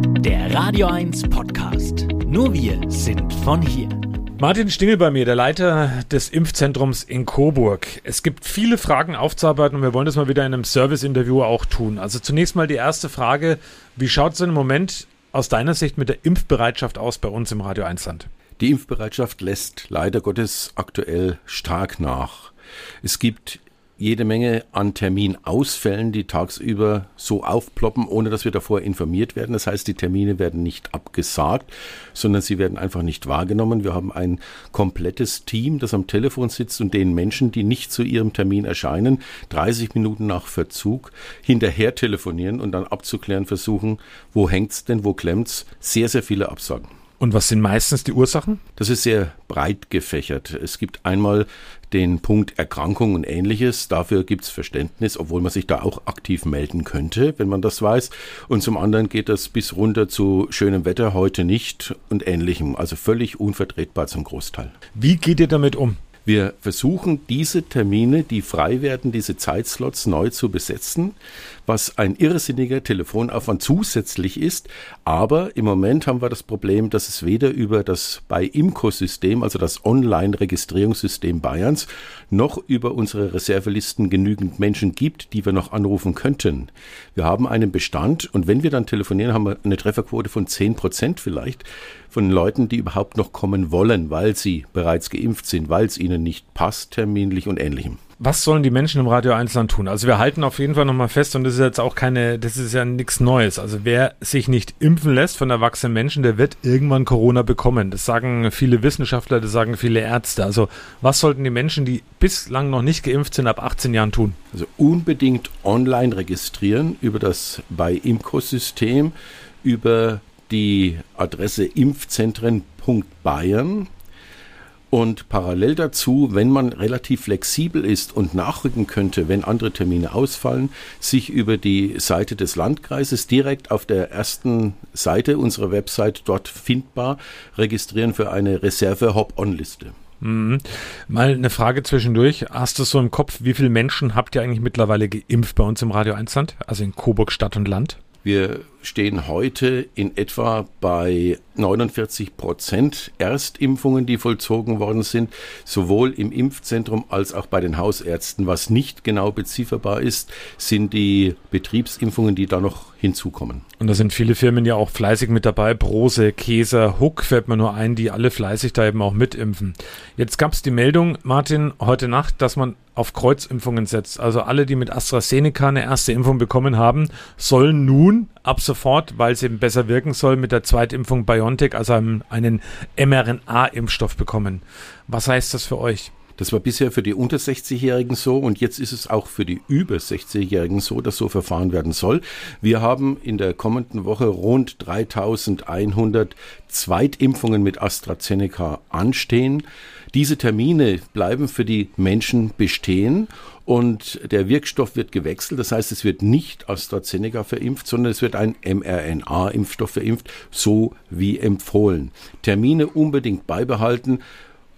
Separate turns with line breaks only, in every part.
Der Radio 1 Podcast. Nur wir sind von hier.
Martin Stingel bei mir, der Leiter des Impfzentrums in Coburg. Es gibt viele Fragen aufzuarbeiten und wir wollen das mal wieder in einem Service-Interview auch tun. Also zunächst mal die erste Frage. Wie schaut es denn im Moment aus deiner Sicht mit der Impfbereitschaft aus bei uns im Radio 1 Land?
Die Impfbereitschaft lässt leider Gottes aktuell stark nach. Es gibt jede Menge an Terminausfällen, die tagsüber so aufploppen, ohne dass wir davor informiert werden. Das heißt, die Termine werden nicht abgesagt, sondern sie werden einfach nicht wahrgenommen. Wir haben ein komplettes Team, das am Telefon sitzt und den Menschen, die nicht zu ihrem Termin erscheinen, 30 Minuten nach Verzug hinterher telefonieren und dann abzuklären versuchen, wo hängt's denn, wo klemmt's. Sehr, sehr viele Absagen.
Und was sind meistens die Ursachen?
Das ist sehr breit gefächert. Es gibt einmal den Punkt Erkrankung und ähnliches. Dafür gibt es Verständnis, obwohl man sich da auch aktiv melden könnte, wenn man das weiß. Und zum anderen geht das bis runter zu schönem Wetter heute nicht und ähnlichem. Also völlig unvertretbar zum Großteil.
Wie geht ihr damit um?
Wir versuchen, diese Termine, die frei werden, diese Zeitslots neu zu besetzen, was ein irrsinniger Telefonaufwand zusätzlich ist. Aber im Moment haben wir das Problem, dass es weder über das bei Imco-System, also das Online-Registrierungssystem Bayerns, noch über unsere Reservelisten genügend Menschen gibt, die wir noch anrufen könnten. Wir haben einen Bestand und wenn wir dann telefonieren, haben wir eine Trefferquote von 10 Prozent vielleicht von Leuten, die überhaupt noch kommen wollen, weil sie bereits geimpft sind, weil es ihnen nicht passt, terminlich und ähnlichem.
Was sollen die Menschen im Radio Einzelland tun? Also wir halten auf jeden Fall nochmal fest, und das ist jetzt auch keine, das ist ja nichts Neues. Also wer sich nicht impfen lässt von erwachsenen Menschen, der wird irgendwann Corona bekommen. Das sagen viele Wissenschaftler, das sagen viele Ärzte. Also was sollten die Menschen, die bislang noch nicht geimpft sind, ab 18 Jahren tun?
Also unbedingt online registrieren über das bei Imco-System, über die Adresse impfzentren.bayern und parallel dazu, wenn man relativ flexibel ist und nachrücken könnte, wenn andere Termine ausfallen, sich über die Seite des Landkreises direkt auf der ersten Seite unserer Website dort findbar registrieren für eine Reserve-Hop-On-Liste.
Mhm. Mal eine Frage zwischendurch. Hast du so im Kopf, wie viele Menschen habt ihr eigentlich mittlerweile geimpft bei uns im Radio 1 Land, also in Coburg Stadt und Land?
Wir stehen heute in etwa bei 49 Prozent Erstimpfungen, die vollzogen worden sind, sowohl im Impfzentrum als auch bei den Hausärzten. Was nicht genau bezifferbar ist, sind die Betriebsimpfungen, die da noch hinzukommen.
Und da sind viele Firmen ja auch fleißig mit dabei. Brose, Käser, Huck fällt mir nur ein, die alle fleißig da eben auch mitimpfen. Jetzt gab es die Meldung, Martin, heute Nacht, dass man auf Kreuzimpfungen setzt. Also alle, die mit AstraZeneca eine erste Impfung bekommen haben, sollen nun ab sofort, weil es eben besser wirken soll, mit der Zweitimpfung BioNTech, also einen, einen mRNA-Impfstoff bekommen. Was heißt das für euch?
Das war bisher für die unter 60-Jährigen so und jetzt ist es auch für die über 60-Jährigen so, dass so verfahren werden soll. Wir haben in der kommenden Woche rund 3100 Zweitimpfungen mit AstraZeneca anstehen. Diese Termine bleiben für die Menschen bestehen und der Wirkstoff wird gewechselt. Das heißt, es wird nicht AstraZeneca verimpft, sondern es wird ein mRNA-Impfstoff verimpft, so wie empfohlen. Termine unbedingt beibehalten,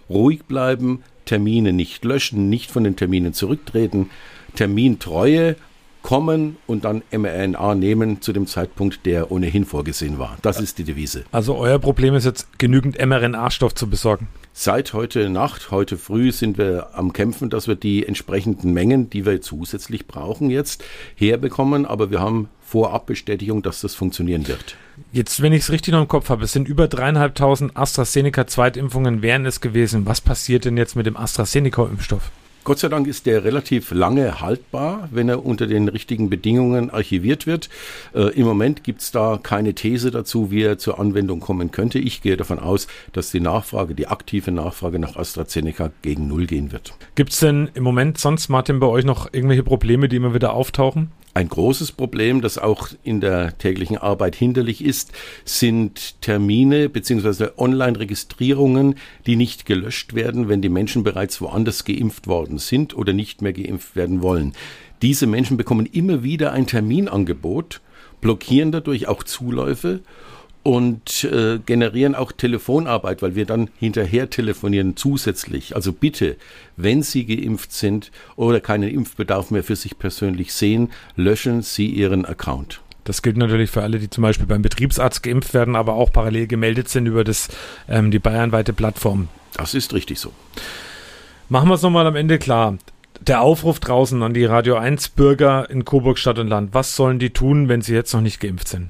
ruhig bleiben, Termine nicht löschen, nicht von den Terminen zurücktreten, Termintreue kommen und dann mRNA nehmen zu dem Zeitpunkt, der ohnehin vorgesehen war. Das ist die Devise.
Also euer Problem ist jetzt genügend mRNA-Stoff zu besorgen.
Seit heute Nacht, heute früh sind wir am Kämpfen, dass wir die entsprechenden Mengen, die wir zusätzlich brauchen, jetzt herbekommen. Aber wir haben Vorabbestätigung, dass das funktionieren wird.
Jetzt, wenn ich es richtig noch im Kopf habe, es sind über dreieinhalbtausend AstraZeneca-Zweitimpfungen wären es gewesen. Was passiert denn jetzt mit dem AstraZeneca-Impfstoff?
Gott sei Dank ist der relativ lange haltbar, wenn er unter den richtigen Bedingungen archiviert wird. Äh, Im Moment gibt es da keine These dazu, wie er zur Anwendung kommen könnte. Ich gehe davon aus, dass die Nachfrage, die aktive Nachfrage nach AstraZeneca gegen Null gehen wird.
Gibt es denn im Moment sonst, Martin, bei euch noch irgendwelche Probleme, die immer wieder auftauchen?
Ein großes Problem, das auch in der täglichen Arbeit hinderlich ist, sind Termine bzw. Online-Registrierungen, die nicht gelöscht werden, wenn die Menschen bereits woanders geimpft worden sind oder nicht mehr geimpft werden wollen. Diese Menschen bekommen immer wieder ein Terminangebot, blockieren dadurch auch Zuläufe und äh, generieren auch Telefonarbeit, weil wir dann hinterher telefonieren zusätzlich. Also bitte, wenn Sie geimpft sind oder keinen Impfbedarf mehr für sich persönlich sehen, löschen Sie Ihren Account.
Das gilt natürlich für alle, die zum Beispiel beim Betriebsarzt geimpft werden, aber auch parallel gemeldet sind über das, ähm, die bayernweite Plattform.
Das ist richtig so.
Machen wir es nochmal am Ende klar. Der Aufruf draußen an die Radio 1 Bürger in Coburg Stadt und Land. Was sollen die tun, wenn sie jetzt noch nicht geimpft sind?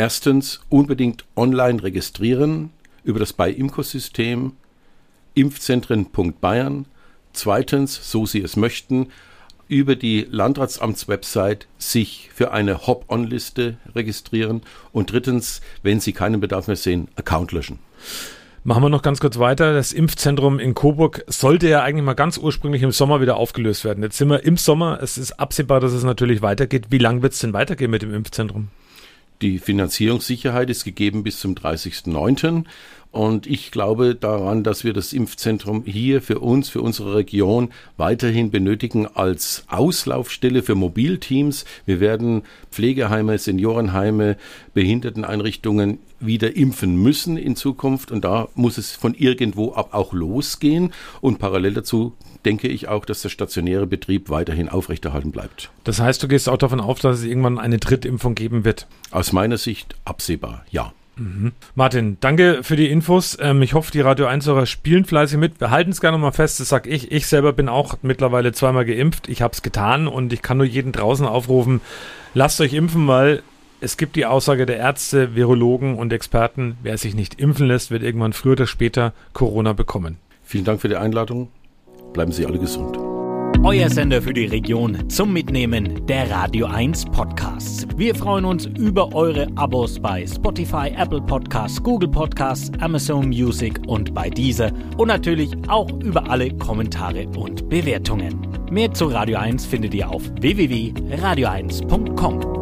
Erstens unbedingt online registrieren über das Bei-Imco-System impfzentren.bayern. Zweitens, so Sie es möchten, über die Landratsamtswebsite sich für eine Hop-on-Liste registrieren und drittens, wenn Sie keinen Bedarf mehr sehen, Account löschen.
Machen wir noch ganz kurz weiter. Das Impfzentrum in Coburg sollte ja eigentlich mal ganz ursprünglich im Sommer wieder aufgelöst werden. Jetzt sind wir im Sommer. Es ist absehbar, dass es natürlich weitergeht. Wie lange wird es denn weitergehen mit dem Impfzentrum?
Die Finanzierungssicherheit ist gegeben bis zum 30.09. Und ich glaube daran, dass wir das Impfzentrum hier für uns, für unsere Region weiterhin benötigen als Auslaufstelle für Mobilteams. Wir werden Pflegeheime, Seniorenheime, Behinderteneinrichtungen wieder impfen müssen in Zukunft. Und da muss es von irgendwo ab auch losgehen. Und parallel dazu denke ich auch, dass der stationäre Betrieb weiterhin aufrechterhalten bleibt.
Das heißt, du gehst auch davon aus, dass es irgendwann eine Drittimpfung geben wird?
Aus meiner Sicht absehbar, ja.
Mhm. Martin, danke für die Infos. Ähm, ich hoffe, die Radio 1 Hörer spielen fleißig mit. Wir halten es gerne mal fest, das sag ich. Ich selber bin auch mittlerweile zweimal geimpft. Ich habe es getan und ich kann nur jeden draußen aufrufen, lasst euch impfen, weil es gibt die Aussage der Ärzte, Virologen und Experten, wer sich nicht impfen lässt, wird irgendwann früher oder später Corona bekommen.
Vielen Dank für die Einladung. Bleiben Sie alle gesund.
Euer Sender für die Region zum Mitnehmen der Radio 1 Podcasts. Wir freuen uns über eure Abos bei Spotify, Apple Podcasts, Google Podcasts, Amazon Music und bei dieser und natürlich auch über alle Kommentare und Bewertungen. Mehr zu Radio 1 findet ihr auf www.radio1.com.